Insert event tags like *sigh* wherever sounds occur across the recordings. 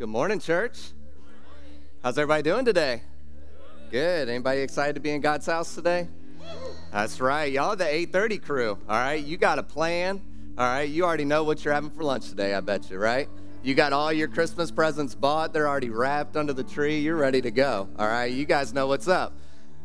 Good morning, church. How's everybody doing today? Good. Anybody excited to be in God's house today? That's right. Y'all the 8:30 crew. All right. You got a plan. All right. You already know what you're having for lunch today, I bet you, right? You got all your Christmas presents bought. They're already wrapped under the tree. You're ready to go. All right. You guys know what's up.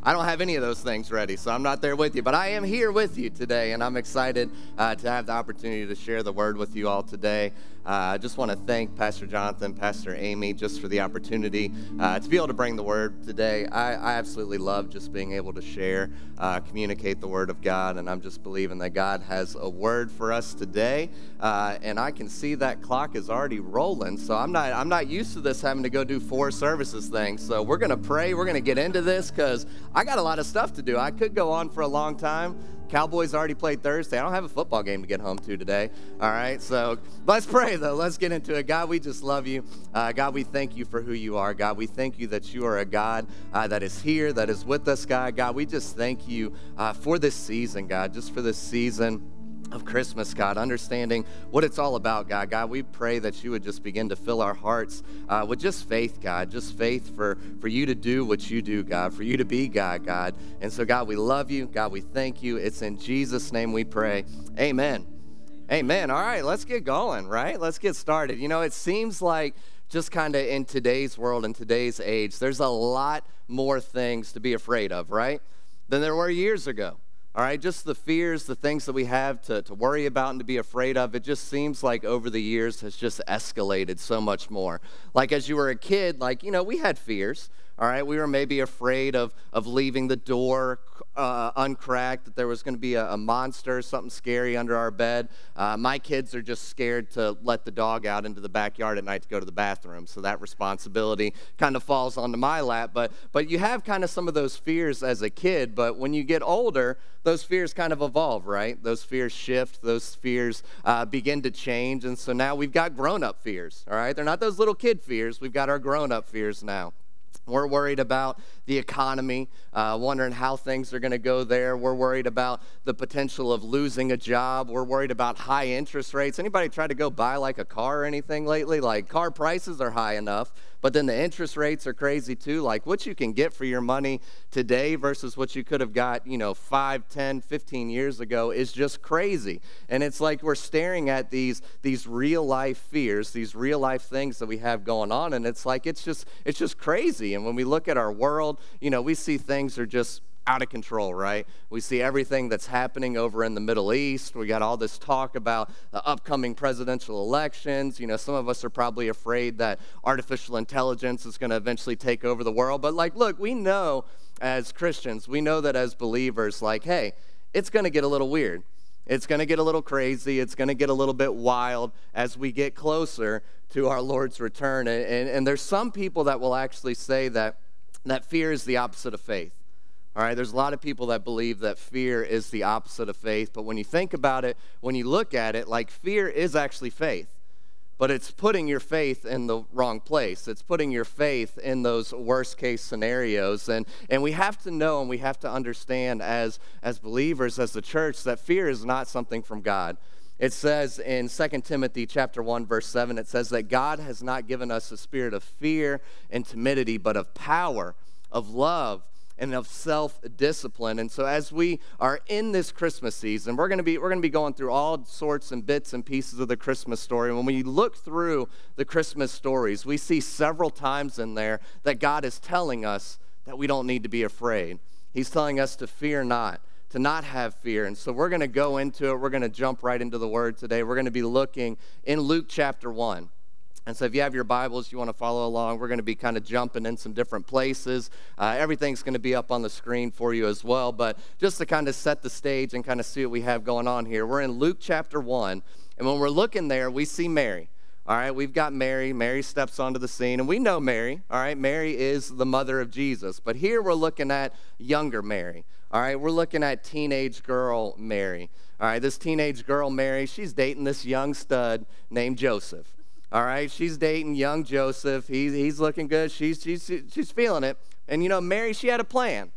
I don't have any of those things ready, so I'm not there with you. But I am here with you today, and I'm excited uh, to have the opportunity to share the word with you all today. Uh, I just want to thank Pastor Jonathan, Pastor Amy, just for the opportunity uh, to be able to bring the word today. I, I absolutely love just being able to share, uh, communicate the word of God, and I'm just believing that God has a word for us today. And I can see that clock is already rolling, so I'm not I'm not used to this having to go do four services thing. So we're gonna pray. We're gonna get into this because I got a lot of stuff to do. I could go on for a long time. Cowboys already played Thursday. I don't have a football game to get home to today. All right, so let's pray though. Let's get into it. God, we just love you. Uh, God, we thank you for who you are. God, we thank you that you are a God uh, that is here, that is with us, God. God, we just thank you uh, for this season, God, just for this season of Christmas, God, understanding what it's all about, God. God, we pray that you would just begin to fill our hearts uh, with just faith, God, just faith for, for you to do what you do, God, for you to be God, God. And so, God, we love you. God, we thank you. It's in Jesus' name we pray. Amen. Amen. All right, let's get going, right? Let's get started. You know, it seems like just kind of in today's world, in today's age, there's a lot more things to be afraid of, right? Than there were years ago. All right, just the fears, the things that we have to, to worry about and to be afraid of, it just seems like over the years has just escalated so much more. Like as you were a kid, like, you know, we had fears. All right, we were maybe afraid of, of leaving the door uh, uncracked, that there was going to be a, a, monster, something scary under our bed. Uh, my kids are just scared to let the dog out into the backyard at night to go to the bathroom, so that responsibility kind of falls onto my lap. But, but you have kind of some of those fears as a kid, but when you get older, those fears kind of evolve, right? Those fears shift, those fears uh, begin to change, and so now we've got grown up fears, all right? They're not those little kid fears, we've got our grown up fears now. We're worried about the economy, uh, wondering how things are going to go there. We're worried about the potential of losing a job. We're worried about high interest rates. Anybody tried to go buy like a car or anything lately? Like car prices are high enough, but then the interest rates are crazy too. Like what you can get for your money today versus what you could have got, you know, 5, 10, 15 years ago is just crazy. And it's like we're staring at these these real life fears, these real life things that we have going on and it's like it's just it's just crazy. And when we look at our world you know, we see things are just out of control, right? We see everything that's happening over in the Middle East. We got all this talk about the upcoming presidential elections. You know, some of us are probably afraid that artificial intelligence is going to eventually take over the world. But, like, look, we know as Christians, we know that as believers, like, hey, it's going to get a little weird. It's going to get a little crazy. It's going to get a little bit wild as we get closer to our Lord's return. And, and, and there's some people that will actually say that that fear is the opposite of faith. All right, there's a lot of people that believe that fear is the opposite of faith, but when you think about it, when you look at it, like fear is actually faith. But it's putting your faith in the wrong place. It's putting your faith in those worst case scenarios. And, and we have to know and we have to understand as, as believers, as the church, that fear is not something from God. It says in 2 Timothy chapter 1 verse 7 it says that God has not given us a spirit of fear and timidity but of power, of love, and of self-discipline. And so as we are in this Christmas season, we're going to be we're going to be going through all sorts and bits and pieces of the Christmas story. And when we look through the Christmas stories, we see several times in there that God is telling us that we don't need to be afraid. He's telling us to fear not to not have fear. And so we're going to go into it. We're going to jump right into the word today. We're going to be looking in Luke chapter 1. And so, if you have your Bibles, you want to follow along, we're going to be kind of jumping in some different places. Uh, everything's going to be up on the screen for you as well. But just to kind of set the stage and kind of see what we have going on here, we're in Luke chapter 1. And when we're looking there, we see Mary. All right, we've got Mary. Mary steps onto the scene, and we know Mary. All right, Mary is the mother of Jesus. But here we're looking at younger Mary. All right, we're looking at teenage girl Mary. All right, this teenage girl Mary, she's dating this young stud named Joseph. All right, she's dating young Joseph. He's, he's looking good. She's, she's, she's feeling it. And you know, Mary, she had a plan.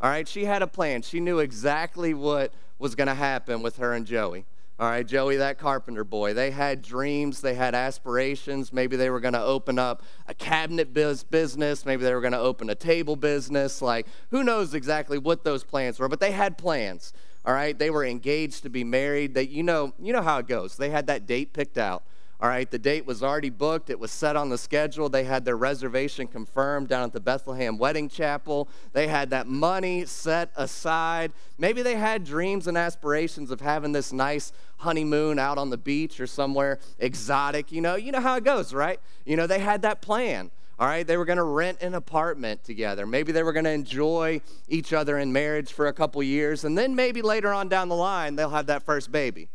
All right, she had a plan. She knew exactly what was going to happen with her and Joey. All right, Joey, that carpenter boy. They had dreams, they had aspirations. Maybe they were going to open up a cabinet biz- business, maybe they were going to open a table business. Like, who knows exactly what those plans were, but they had plans. All right, they were engaged to be married. They, you know, you know how it goes. They had that date picked out. All right, the date was already booked. It was set on the schedule. They had their reservation confirmed down at the Bethlehem Wedding Chapel. They had that money set aside. Maybe they had dreams and aspirations of having this nice honeymoon out on the beach or somewhere exotic. You know, you know how it goes, right? You know, they had that plan. All right, they were going to rent an apartment together. Maybe they were going to enjoy each other in marriage for a couple years, and then maybe later on down the line they'll have that first baby.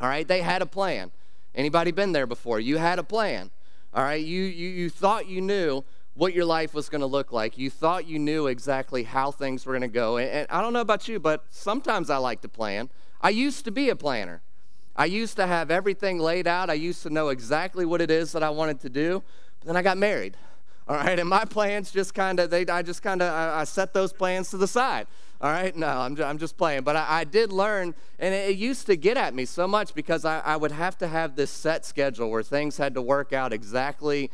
All right, they had a plan. Anybody been there before? You had a plan. All right, you you, you thought you knew what your life was going to look like. You thought you knew exactly how things were going to go. And, and I don't know about you, but sometimes I like to plan. I used to be a planner. I used to have everything laid out. I used to know exactly what it is that I wanted to do. But then I got married. All right, and my plans just kind of, they, I just kind of, I, I set those plans to the side. All right, no, I'm, I'm just playing. But I, I did learn, and it, it, used to get at me so much because I, I would have to have this set schedule where things had to work out exactly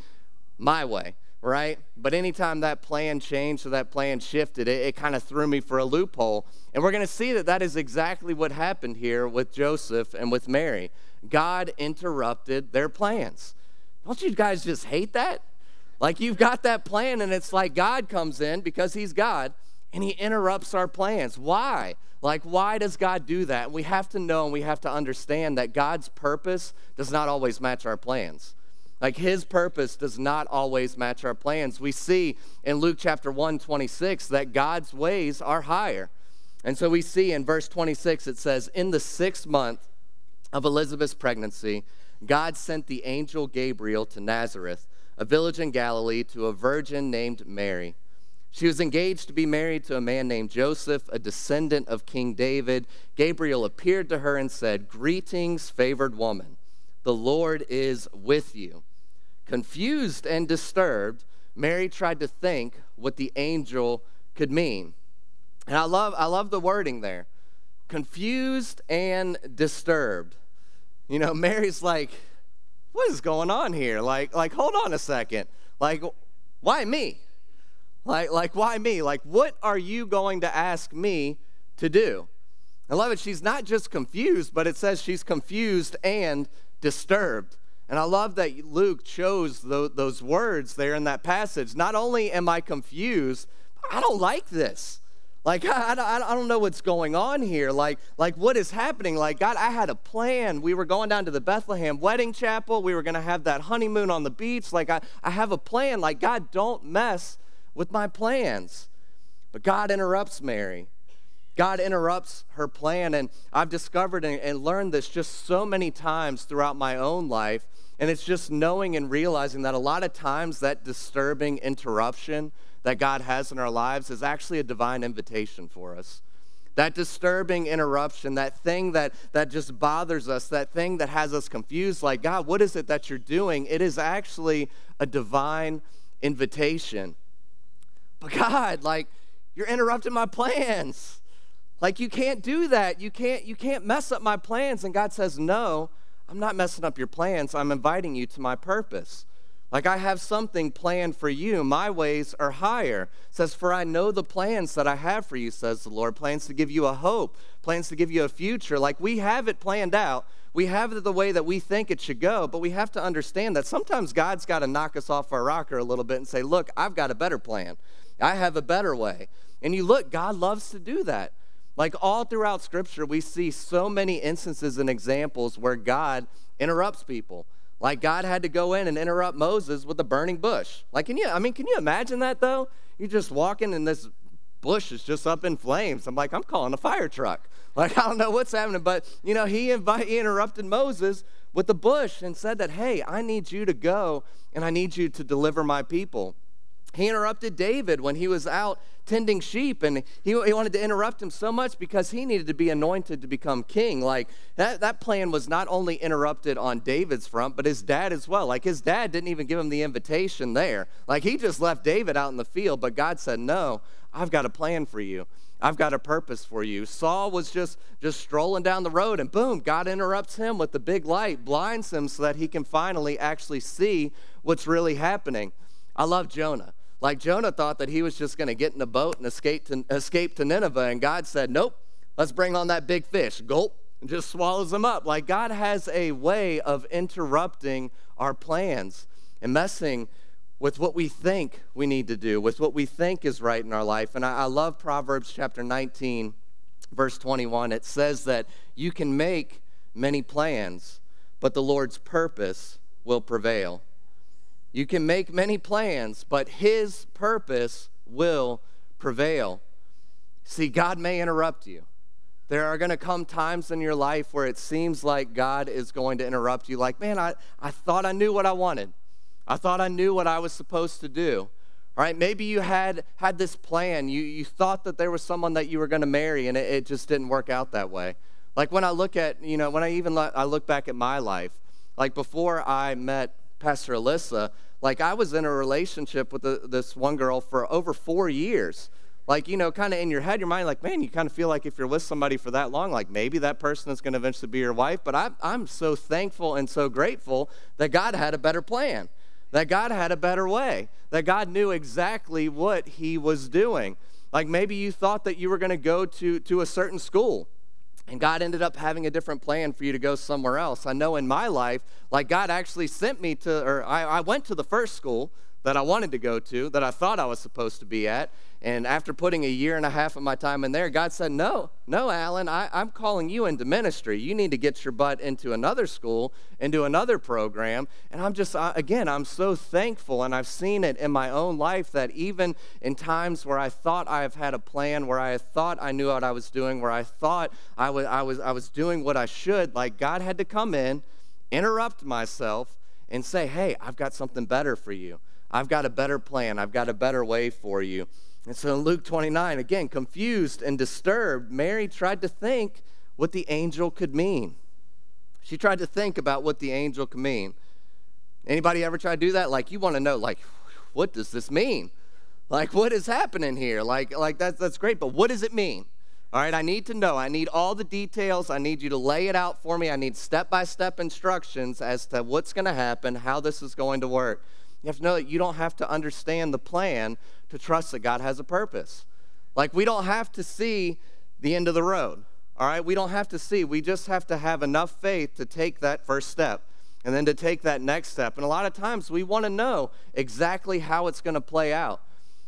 my way, right? But anytime that plan changed or that plan shifted, it, it kind of threw me for a loophole. And we're going to see that that is exactly what happened here with Joseph and with Mary. God interrupted their plans. Don't you guys just hate that? Like you've got that plan, and it's like God comes in because He's God and he interrupts our plans. Why? Like, why does God do that? We have to know and we have to understand that God's purpose does not always match our plans. Like, his purpose does not always match our plans. We see in Luke chapter 1, 26, that God's ways are higher. And so we see in verse 26, it says, In the sixth month of Elizabeth's pregnancy, God sent the angel Gabriel to Nazareth, a village in Galilee, to a virgin named Mary. She was engaged to be married to a man named Joseph, a descendant of King David. Gabriel appeared to her and said, Greetings, favored woman. The Lord is with you. Confused and disturbed, Mary tried to think what the angel could mean. And I love, I love the wording there confused and disturbed. You know, Mary's like, what is going on here? Like, like, hold on a second. Like, why me? Like, like, why me? Like, what are you going to ask me to do? I love it. She's not just confused, but it says she's confused and disturbed. And I love that Luke chose those words there in that passage. Not only am I confused, I don't like this. Like, *laughs* I, I, I don't know what's going on here. Like, like, what is happening? Like, God, I had a plan. We were going down to the Bethlehem wedding chapel. We were going to have that honeymoon on the beach. Like, I, I have a plan. Like, God, don't mess with my plans. But God interrupts Mary. God interrupts her plan. And I've discovered and, learned this just so many times throughout my own life. And it's just knowing and realizing that a lot of times that disturbing interruption that God has in our lives is actually a divine invitation for us. That disturbing interruption, that thing that, that just bothers us, that thing that has us confused, like, God, what is it that you're doing? It is actually a divine invitation. But God, like, you're interrupting my plans. Like you can't do that. You can't you can't mess up my plans. And God says, "No, I'm not messing up your plans. I'm inviting you to my purpose." Like I have something planned for you. My ways are higher. It says, "For I know the plans that I have for you," says the Lord. Plans to give you a hope, plans to give you a future. Like we have it planned out. We have it the way that we think it should go, but we have to understand that sometimes God's got to knock us off our rocker a little bit and say, "Look, I've got a better plan." I have a better way. And you look, God loves to do that. Like all throughout Scripture, we see so many instances and examples where God interrupts people. Like God had to go in and interrupt Moses with a burning bush. Like, can you, I mean, can you imagine that though? You're just walking and this bush is just up in flames. I'm like, I'm calling a fire truck. *laughs* Like, I don't know what's happening. But, you know, he, he interrupted Moses with the bush and said that, hey, I need you to go and I need you to deliver my people. He interrupted David when he was out tending sheep, and he, he wanted to interrupt him so much because he needed to be anointed to become king. Like, that, that plan was not only interrupted on David's front, but his dad as well. Like, his dad didn't even give him the invitation there. Like, he just left David out in the field, but God said, No, I've got a plan for you. I've got a purpose for you. Saul was just just strolling down the road and boom, God interrupts him with the big light, blinds him so that he can finally actually see what's really happening. I love Jonah. Like Jonah thought that he was just going to get in a boat and escape to, escape to Nineveh and God said, "Nope. Let's bring on that big fish." Gulp and just swallows them up. Like God has a way of interrupting our plans and messing with what we think we need to do, with what we think is right in our life. And I, I love Proverbs chapter 19, verse 21. It says that you can make many plans, but the Lord's purpose will prevail. You can make many plans, but His purpose will prevail. See, God may interrupt you. There are going to come times in your life where it seems like God is going to interrupt you, like, man, I, I thought I knew what I wanted. I thought I knew what I was supposed to do. All right, maybe you had had this plan. You, you thought that there was someone that you were going to marry, and it, it, just didn't work out that way. Like when I look at, you know, when I even I look back at my life, like before I met Pastor Alyssa, like I was in a relationship with the, this one girl for over four years. Like, you know, kind of in your head, your mind, like, man, you kind of feel like if you're with somebody for that long, like maybe that person is going to eventually be your wife. But I, I'm so thankful and so grateful that God had a better plan that God had a better way, that God knew exactly what He was doing. Like maybe you thought that you were going to go to, to a certain school. And God ended up having a different plan for you to go somewhere else. I know in my life, like God actually sent me to, or I, I went to the first school that I wanted to go to, that I thought I was supposed to be at. And after putting a year and a half of my time in there, God said, No, no, Alan, I, am calling you into ministry. You need to get your butt into another school, into another program. And I'm just, again, I'm so thankful. And I've seen it in my own life that even in times where I thought I have had a plan, where I thought I knew what I was doing, where I thought I was, I was, I was doing what I should, like God had to come in, interrupt myself, and say, Hey, I've got something better for you. I've got a better plan. I've got a better way for you. And so in Luke 29, again, confused and disturbed, Mary tried to think what the angel could mean. She tried to think about what the angel could mean. Anybody ever try to do that? Like you want to know, like, what does this mean? Like, what is happening here? Like, like that's that's great, but what does it mean? All right, I need to know. I need all the details. I need you to lay it out for me. I need step by step instructions as to what's going to happen, how this is going to work. You have to know that you don't have to understand the plan to trust that God has a purpose. Like, we don't have to see the end of the road, all right? We don't have to see. We just have to have enough faith to take that first step and then to take that next step. And a lot of times we want to know exactly how it's going to play out.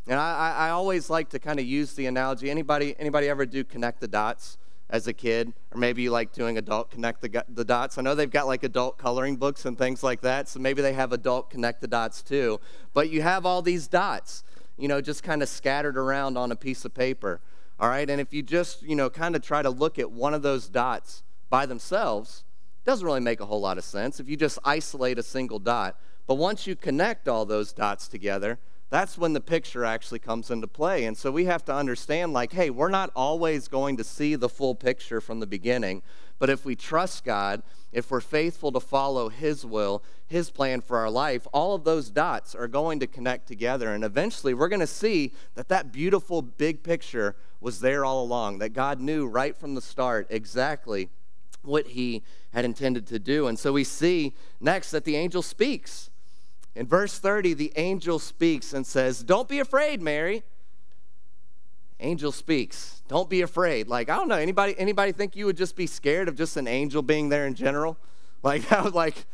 And I, I always like to kind of use the analogy. Anybody, anybody ever do connect the dots? As a kid, or maybe you like doing adult connect the, the dots. I know they've got like adult coloring books and things like that, so maybe they have adult connect the dots too. But you have all these dots, you know, just kind of scattered around on a piece of paper. All right, and if you just, you know, kind of try to look at one of those dots by themselves, doesn't really make a whole lot of sense if you just isolate a single dot. But once you connect all those dots together, that's when the picture actually comes into play. And so we have to understand like, hey, we're not always going to see the full picture from the beginning. But if we trust God, if we're faithful to follow His will, His plan for our life, all of those dots are going to connect together. And eventually we're going to see that that beautiful big picture was there all along, that God knew right from the start exactly what He had intended to do. And so we see next that the angel speaks. In verse 30, the angel speaks and says, Don't be afraid, Mary. Angel speaks. Don't be afraid. Like, I don't know, anybody anybody think you would just be scared of just an angel being there in general? Like, *laughs* I was like,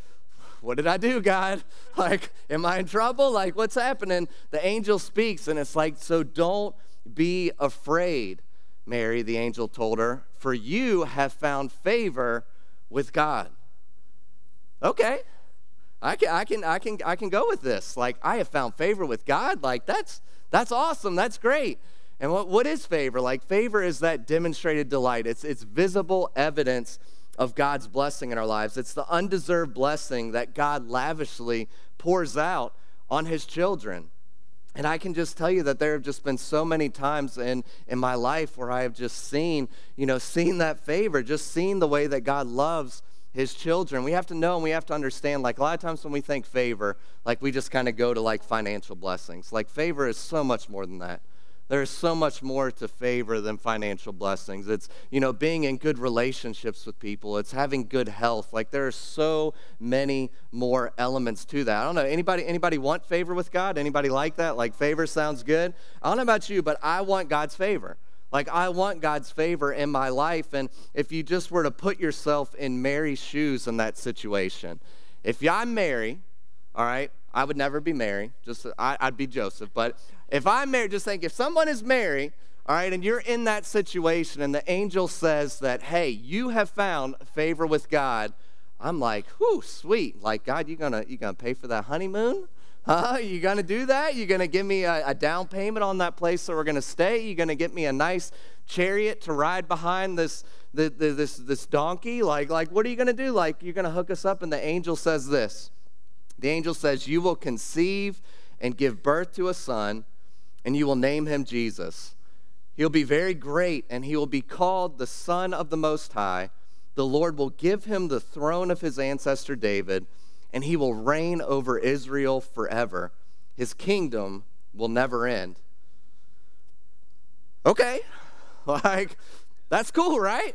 what did I do, God? *laughs* Like, am I in trouble? Like, what's happening? The angel speaks, and it's like, so don't be afraid, Mary, the angel told her, for you have found favor with God. Okay, I can, I can, I can, I can go with this. Like, I have found favor with God. Like, that's, that's awesome. That's great. And what, what is favor? Like, favor is that demonstrated delight. It's, it's visible evidence of God's blessing in our lives. It's the undeserved blessing that God lavishly pours out on his children. And I can just tell you that there have just been so many times in, in my life where I have just seen, you know, seen that favor, just seen the way that God loves his children. We have to know and we have to understand, like a lot of times when we think favor, like we just kind of go to like financial blessings. Like favor is so much more than that. There's so much more to favor than financial blessings. It's, you know, being in good relationships with people. It's having good health. Like there are so many more elements to that. I don't know. Anybody anybody want favor with God? Anybody like that? Like favor sounds good. I don't know about you, but I want God's favor. Like, I want God's favor in my life. And if you just were to put yourself in Mary's shoes in that situation, if I'm Mary, all right, I would never be Mary. Just I, would be Joseph. But if I'm Mary, just think if someone is Mary, all right, and you're in that situation, and the angel says that, hey, you have found favor with God. I'm like, whew, sweet. Like, God, you're gonna you gonna pay for that honeymoon? Huh? You gonna do that? You gonna give me a, a down payment on that place that we're gonna stay? You gonna get me a nice chariot to ride behind this the, the, this this donkey? Like like what are you gonna do? Like you're gonna hook us up? And the angel says this. The angel says, You will conceive and give birth to a son, and you will name him Jesus. He'll be very great, and he will be called the Son of the Most High. The Lord will give him the throne of his ancestor David, and he will reign over Israel forever. His kingdom will never end. Okay, *laughs* like, that's cool, right?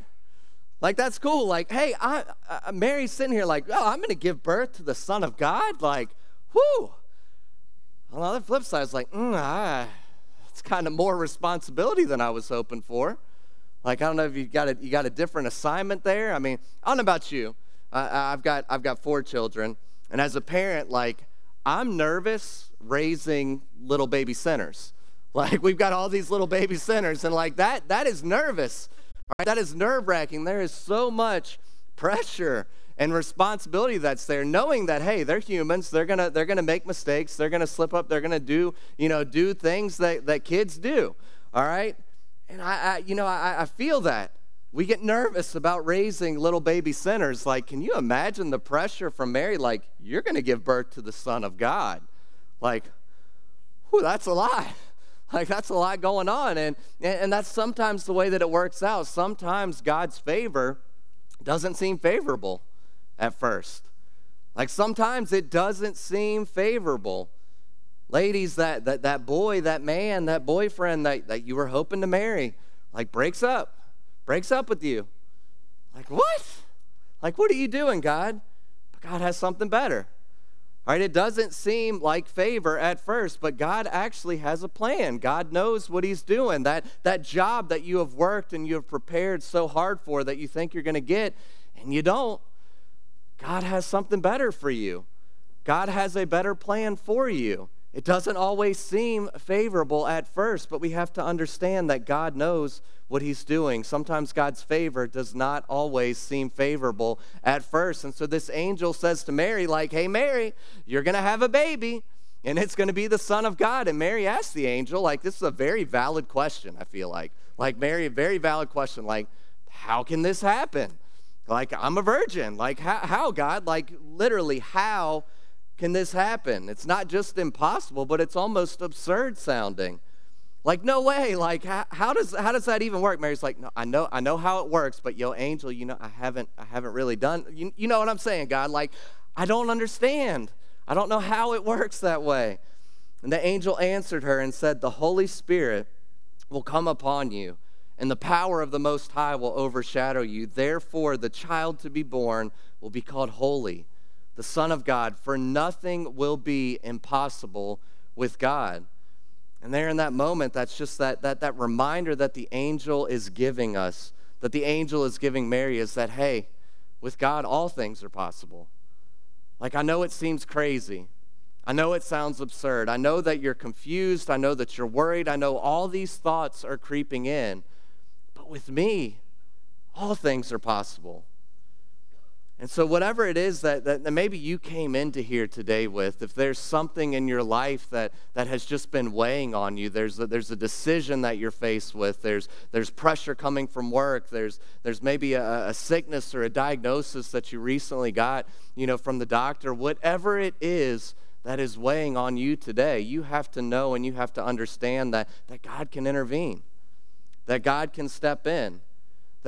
Like, that's cool. Like, hey, I, I, Mary's sitting here like, oh, I'm to give birth to the Son of God. Like, whoo. On the other flip side, it's like, mm, ah, it's kind of more responsibility than I was hoping for. Like, I don't know if you got a, you got a different assignment there. I mean, I don't know about you. Uh, I've, got, I've got four children. And as a parent, like, I'm nervous raising little baby sinners. *laughs* Like, we've got all these little baby sinners, and like that, that is nervous Right? That is nerve wracking. There is so much pressure and responsibility that's there knowing that hey they're humans they're gonna they're gonna make mistakes they're gonna slip up they're gonna do you know do things that, that kids do all right and i, I you know I, I feel that we get nervous about raising little baby sinners like can you imagine the pressure from mary like you're gonna give birth to the son of god like whew, that's a lot *laughs* like that's a lot going on. And, and that's sometimes the way that it works out. Sometimes God's favor doesn't seem favorable at first. Like sometimes it doesn't seem favorable. Ladies, that, that, that boy, that man, that boyfriend that, that you were hoping to marry, like breaks up, breaks up with you. Like, what? Like, what are you doing, God? But God has something better. Right? It doesn't seem like favor at first, but God actually has a plan. God knows what He's doing. That, that job that you have worked and you have prepared so hard for that you think you're going to get, and you don't, God has something better for you. God has a better plan for you. It doesn't always seem favorable at first, but we have to understand that God knows what he's doing. Sometimes God's favor does not always seem favorable at first. And so this angel says to Mary, like, hey, Mary, you're going to have a baby, and it's going to be the Son of God. And Mary asked the angel, like, this is a very valid question, I feel like. Like, Mary, a very valid question. Like, how can this happen? Like, I'm a virgin. Like, how, how God? Like, literally, how can this happen? It's not just impossible, but it's almost absurd sounding. Like, no way. Like, how, how, does how does that even work? Mary's like, no, I know, I know how it works, but yo, angel, you know, I haven't, I haven't really done. You, you know what I'm saying, God? Like, I don't understand. I don't know how it works that way. And the angel answered her and said, The Holy Spirit will come upon you, and the power of the Most High will overshadow you. Therefore, the child to be born will be called holy the Son of God, for nothing will be impossible with God. And there in that moment, that's just that, that, that reminder that the angel is giving us, that the angel is giving Mary, is that, hey, with God, all things are possible. Like, I know it seems crazy. I know it sounds absurd. I know that you're confused. I know that you're worried. I know all these thoughts are creeping in. But with me, all things are possible. And so, whatever it is that, that, that, maybe you came into here today with, if there's something in your life that, that has just been weighing on you, there's a, there's a decision that you're faced with, there's, there's pressure coming from work, there's, there's maybe a, a sickness or a diagnosis that you recently got you know, from the doctor, whatever it is that is weighing on you today, you have to know and you have to understand that, that God can intervene, that God can step in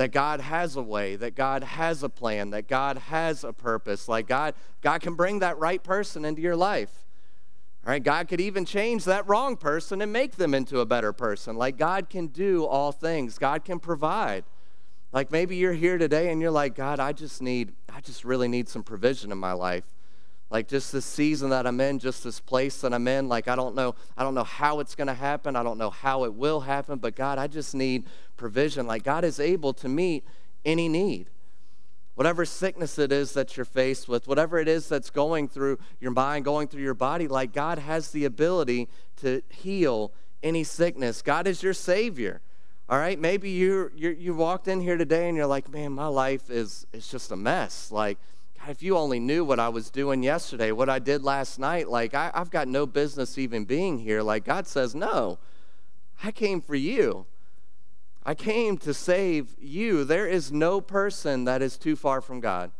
that God has a way, that God has a plan, that God has a purpose. Like God, God can bring that right person into your life. All right, God could even change that wrong person and make them into a better person. Like God can do all things. God can provide. Like maybe you're here today and you're like, God, I just need, I just really need some provision in my life. Like just this season that I'm in, just this place that I'm in, like I don't know, I don't know how it's gonna happen. I don't know how it will happen, but God, I just need provision. Like God is able to meet any need. Whatever sickness it is that you're faced with, whatever it is that's going through your mind, going through your body, like God has the ability to heal any sickness. God is your Savior. All right, maybe you you walked in here today and you're like, man, my life is it's just a mess. Like, God, if you only knew what I was doing yesterday, what I did last night, like I, I've got no business even being here. Like God says, no, I came for you. I came to save you. There is no person that is too far from God.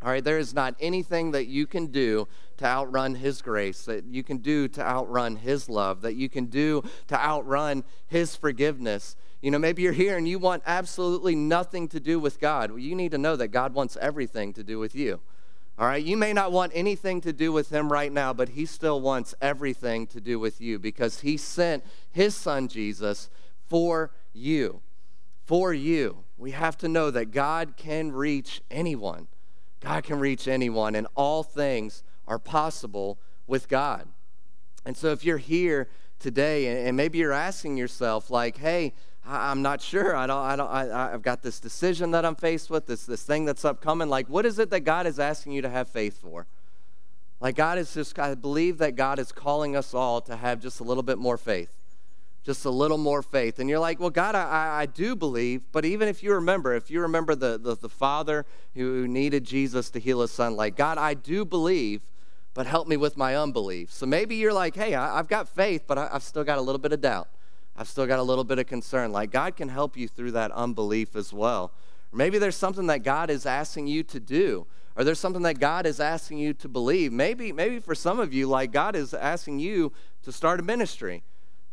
All right, there is not anything that you can do to outrun His grace, that you can do to outrun His love, that you can do to outrun His forgiveness. You know, maybe you're here and you want absolutely nothing to do with God. Well, you need to know that God wants everything to do with you. All right, you may not want anything to do with Him right now, but He still wants everything to do with you because He sent His Son Jesus for you. For you. We have to know that God can reach anyone. God can reach anyone, and all things are possible with God. And so if you're here today and maybe you're asking yourself, like, hey, I'm not sure. I don't, I don't, I, I've got this decision that I'm faced with, this, this thing that's upcoming. Like, what is it that God is asking you to have faith for? Like, God is just, I believe that God is calling us all to have just a little bit more faith. Just a little more faith. And you're like, well, God, I, I do believe. But even if you remember, if you remember the, the, the father who needed Jesus to heal his son, like, God, I do believe, but help me with my unbelief. So maybe you're like, hey, I, have got faith, but I, I've still got a little bit of doubt. I've still got a little bit of concern. Like God can help you through that unbelief as well. Or maybe there's something that God is asking you to do, or there's something that God is asking you to believe. Maybe, maybe for some of you, like God is asking you to start a ministry,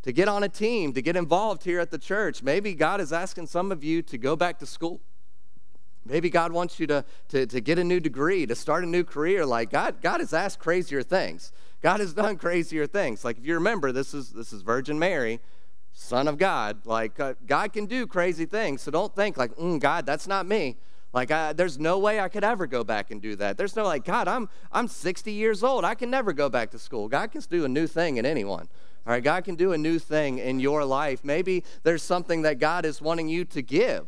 to get on a team, to get involved here at the church. Maybe God is asking some of you to go back to school. Maybe God wants you to, to, to get a new degree, to start a new career. Like God, God has asked crazier things. God has done *laughs* crazier things. Like if you remember, this is this is Virgin Mary Son of God. Like, uh, God can do crazy things. So don't think, like, mm, God, that's not me. Like, I, there's no way I could ever go back and do that. There's no, like, God, I'm, I'm 60 years old. I can never go back to school. God can do a new thing in anyone. All right, God can do a new thing in your life. Maybe there's something that God is wanting you to give.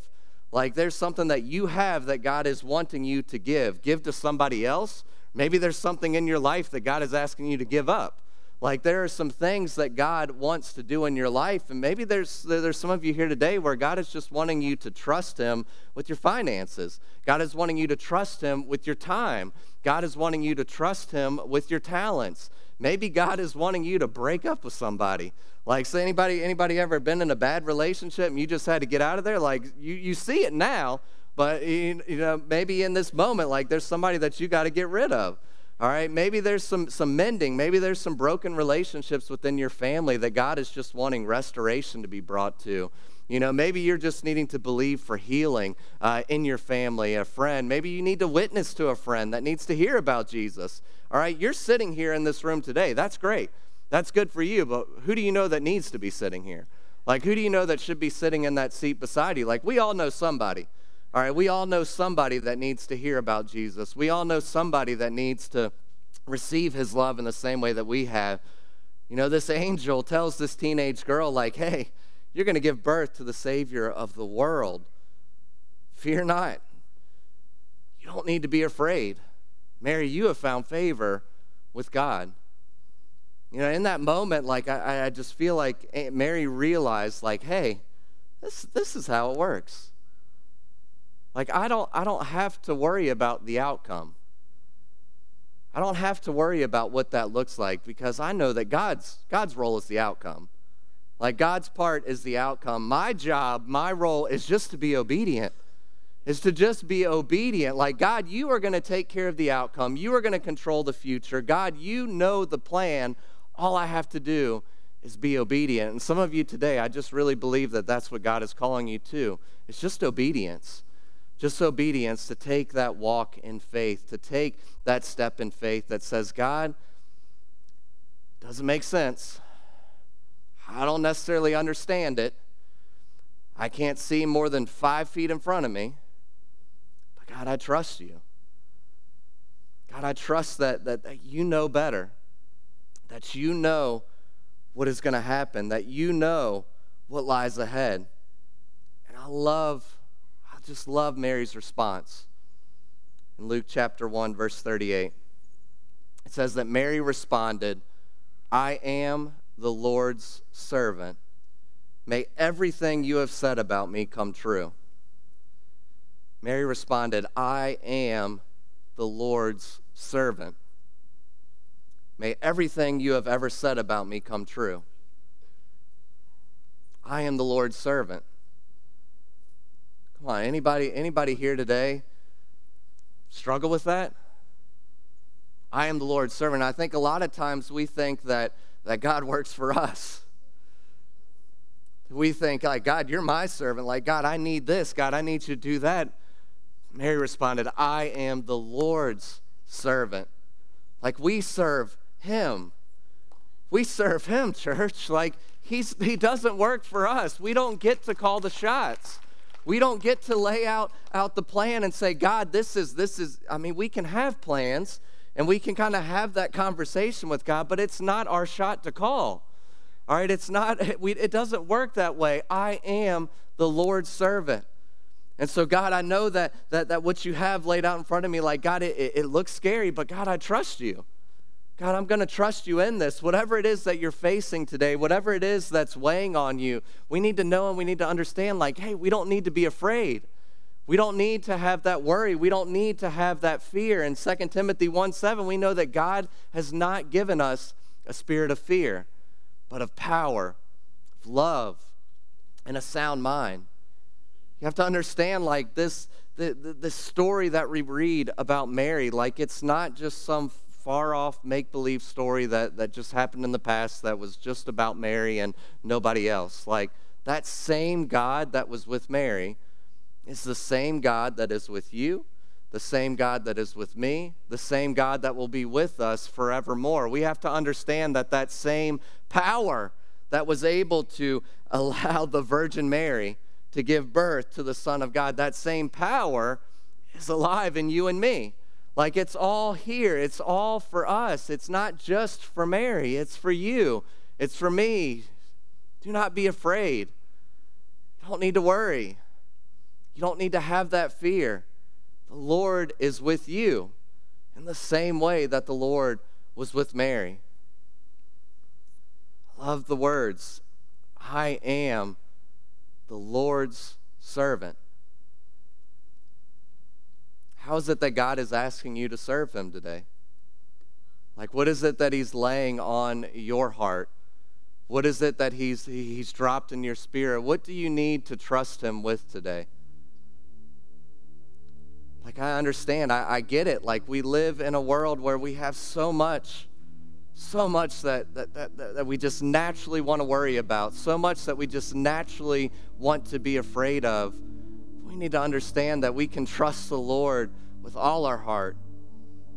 Like, there's something that you have that God is wanting you to give. Give to somebody else. Maybe there's something in your life that God is asking you to give up. Like there are some things that God wants to do in your life, and maybe there's there's some of you here today where God is just wanting you to trust Him with your finances. God is wanting you to trust Him with your time. God is wanting you to trust Him with your talents. Maybe God is wanting you to break up with somebody. Like, say anybody anybody ever been in a bad relationship and you just had to get out of there? Like you you see it now, but you know maybe in this moment, like there's somebody that you got to get rid of. All right, maybe there's some, some mending. Maybe there's some broken relationships within your family that God is just wanting restoration to be brought to. You know, maybe you're just needing to believe for healing uh, in your family, a friend. Maybe you need to witness to a friend that needs to hear about Jesus. All right, you're sitting here in this room today. That's great. That's good for you, but who do you know that needs to be sitting here? Like, who do you know that should be sitting in that seat beside you? Like, we all know somebody. All right, we all know somebody that needs to hear about Jesus. We all know somebody that needs to receive his love in the same way that we have. You know, this angel tells this teenage girl, like, hey, you're going to give birth to the Savior of the world. Fear not. You don't need to be afraid. Mary, you have found favor with God. You know, in that moment, like, I, I just feel like eh, Mary realized, like, hey, this, this is how it works. Like I don't I don't have to worry about the outcome. I don't have to worry about what that looks like because I know that God's God's role is the outcome. Like God's part is the outcome. My job, my role is just to be obedient. Is to just be obedient. Like, God, you are going to take care of the outcome. You are going to control the future. God, you know the plan. All I have to do is be obedient. And some of you today, I just really believe that that's what God is calling you to. It's just obedience just obedience to take that walk in faith, to take that step in faith that says, God, Doesn't make sense. I don't necessarily understand it. I can't see more than five feet in front of me. But God, I trust you. God, I trust that, that, that you know better, that you know what is going to happen, that you know what lies ahead. And I love, just love Mary's response. In Luke chapter 1, verse 38, it says that Mary responded, I am the Lord's servant. May everything you have said about me come true. Mary responded, I am the Lord's servant. May everything you have ever said about me come true. I am the Lord's servant. Come on, anybody anybody here today struggle with that? I am the Lord's servant. I think a lot of times we think that that God works for us. We think, like, God, you're my servant. Like, God, I need this. God, I need you to do that. Mary responded, I am the Lord's servant. Like, we serve him. We serve him, church. Like, he's, he doesn't work for us. We don't get to call the shots. We don't get to lay out, out the plan and say, God, this is, this is, I mean, we can have plans and we can kind of have that conversation with God, but it's not our shot to call. All right, it's not, it, *laughs* we, it doesn't work that way. I am the Lord's servant. And so, God, I know that, that, that what you have laid out in front of me, like, God, it, it looks scary, but God, I trust you. God, I'm going to trust you in this. Whatever it is that you're facing today, whatever it is that's weighing on you, we need to know and we need to understand, like, hey, we don't need to be afraid. We don't need to have that worry. We don't need to have that fear. In 2 Timothy 1 7, we know that God has not given us a spirit of fear, but of power, of love, and a sound mind. You have to understand, like, this, the, the, the story that we read about Mary, like, it's not just some far off make believe story that, that just happened in the past that was just about Mary and nobody else. Like, that same God that was with Mary is the same God that is with you, the same God that is with me, the same God that will be with us forevermore. We have to understand that that same power that was able to *laughs* allow the Virgin Mary to give birth to the Son of God, that same power is alive in you and me. Like it's all here, it's all for us. It's not just for Mary, it's for you, it's for me. Do not be afraid. You don't need to worry. You don't need to have that fear. The Lord is with you in the same way that the Lord was with Mary. I love the words I am the Lord's servant. How is it that God is asking you to serve Him today? Like, what is it that He's laying on your heart? What is it that He's, he's dropped in your spirit? What do you need to trust Him with today? Like, I understand, I, I get it. Like, we live in a world where we have so much, so much that, that, that, that we just naturally want to worry about, so much that we just naturally want to be afraid of. We need to understand that we can trust the Lord with all our heart.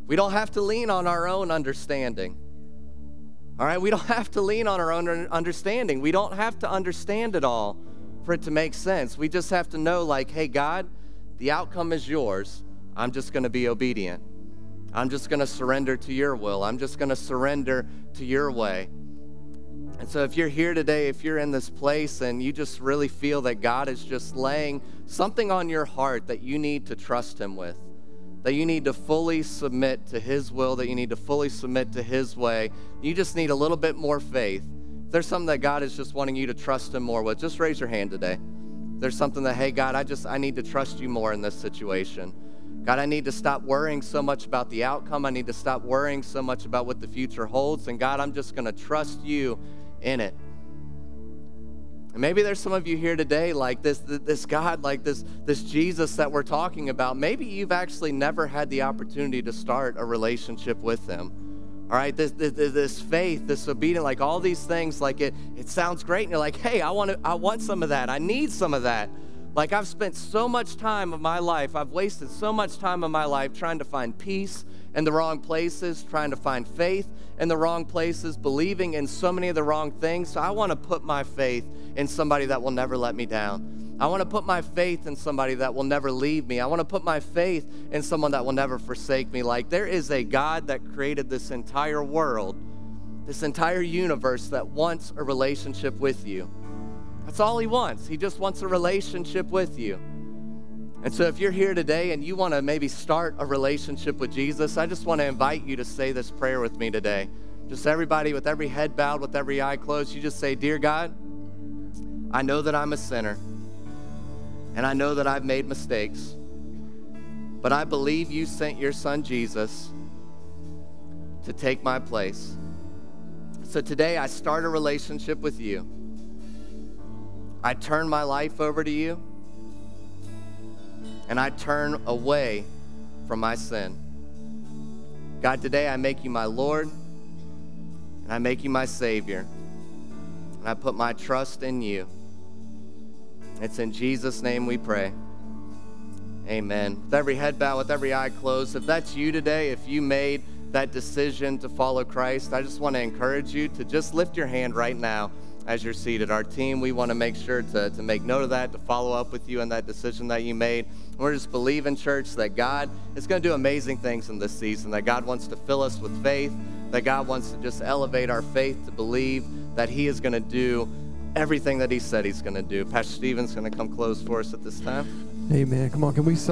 We don't have to lean on our own understanding. All right, we don't have to lean on our own understanding. We don't have to understand it all for it to make sense. We just have to know, like, hey, God, the outcome is yours. I'm just going to be obedient. I'm just going to surrender to your will. I'm just going to surrender to your way. And so, if you're here today, if you're in this place and you just really feel that God is just laying something on your heart that you need to trust Him with, that you need to fully submit to His will, that you need to fully submit to His way, you just need a little bit more faith. If there's something that God is just wanting you to trust Him more with, just raise your hand today there's something that, hey, God, I just, I need to trust you more in this situation. God, I need to stop worrying so much about the outcome. I need to stop worrying so much about what the future holds. And God, I'm just going to trust you in it. And maybe there's some of you here today, like this, this God, like this, this Jesus that we're talking about. Maybe you've actually never had the opportunity to start a relationship with Him. All right, this, this, this faith, this obedience, like all these things, like it, it sounds great, and you're like, hey, I want to, I want some of that. I need some of that. Like, I've spent so much time of my life, I've wasted so much time of my life trying to find peace in the wrong places, trying to find faith in the wrong places, believing in so many of the wrong things. So I want to put my faith in somebody that will never let me down. I want to put my faith in somebody that will never leave me. I want to put my faith in someone that will never forsake me. Like there is a God that created this entire world, this entire universe that wants a relationship with you. That's all he wants. He just wants a relationship with you. And so, if you're here today and you want to maybe start a relationship with Jesus, I just want to invite you to say this prayer with me today. Just everybody with every head bowed, with every eye closed, you just say, Dear God, I know that I'm a sinner and I know that I've made mistakes, but I believe you sent your son Jesus to take my place. So today I start a relationship with you. I turn my life over to you and I turn away from my sin. God, today I make you my Lord and I make you my Savior. And I put my trust in you. It's in Jesus' name we pray. Amen. With every head bowed, with every eye closed, if that's you today, if you made that decision to follow Christ, I just want to encourage you to just lift your hand right now as you're seated. Our team, we want to make sure to, to make note of that, to follow up with you on that decision that you made. We're just believing, church, that God is going to do amazing things in this season, that God wants to fill us with faith, that God wants to just elevate our faith to believe that He is going to do everything that He said He's going to do. Pastor Stephen's going to come close for us at this time. Amen. Come on, can we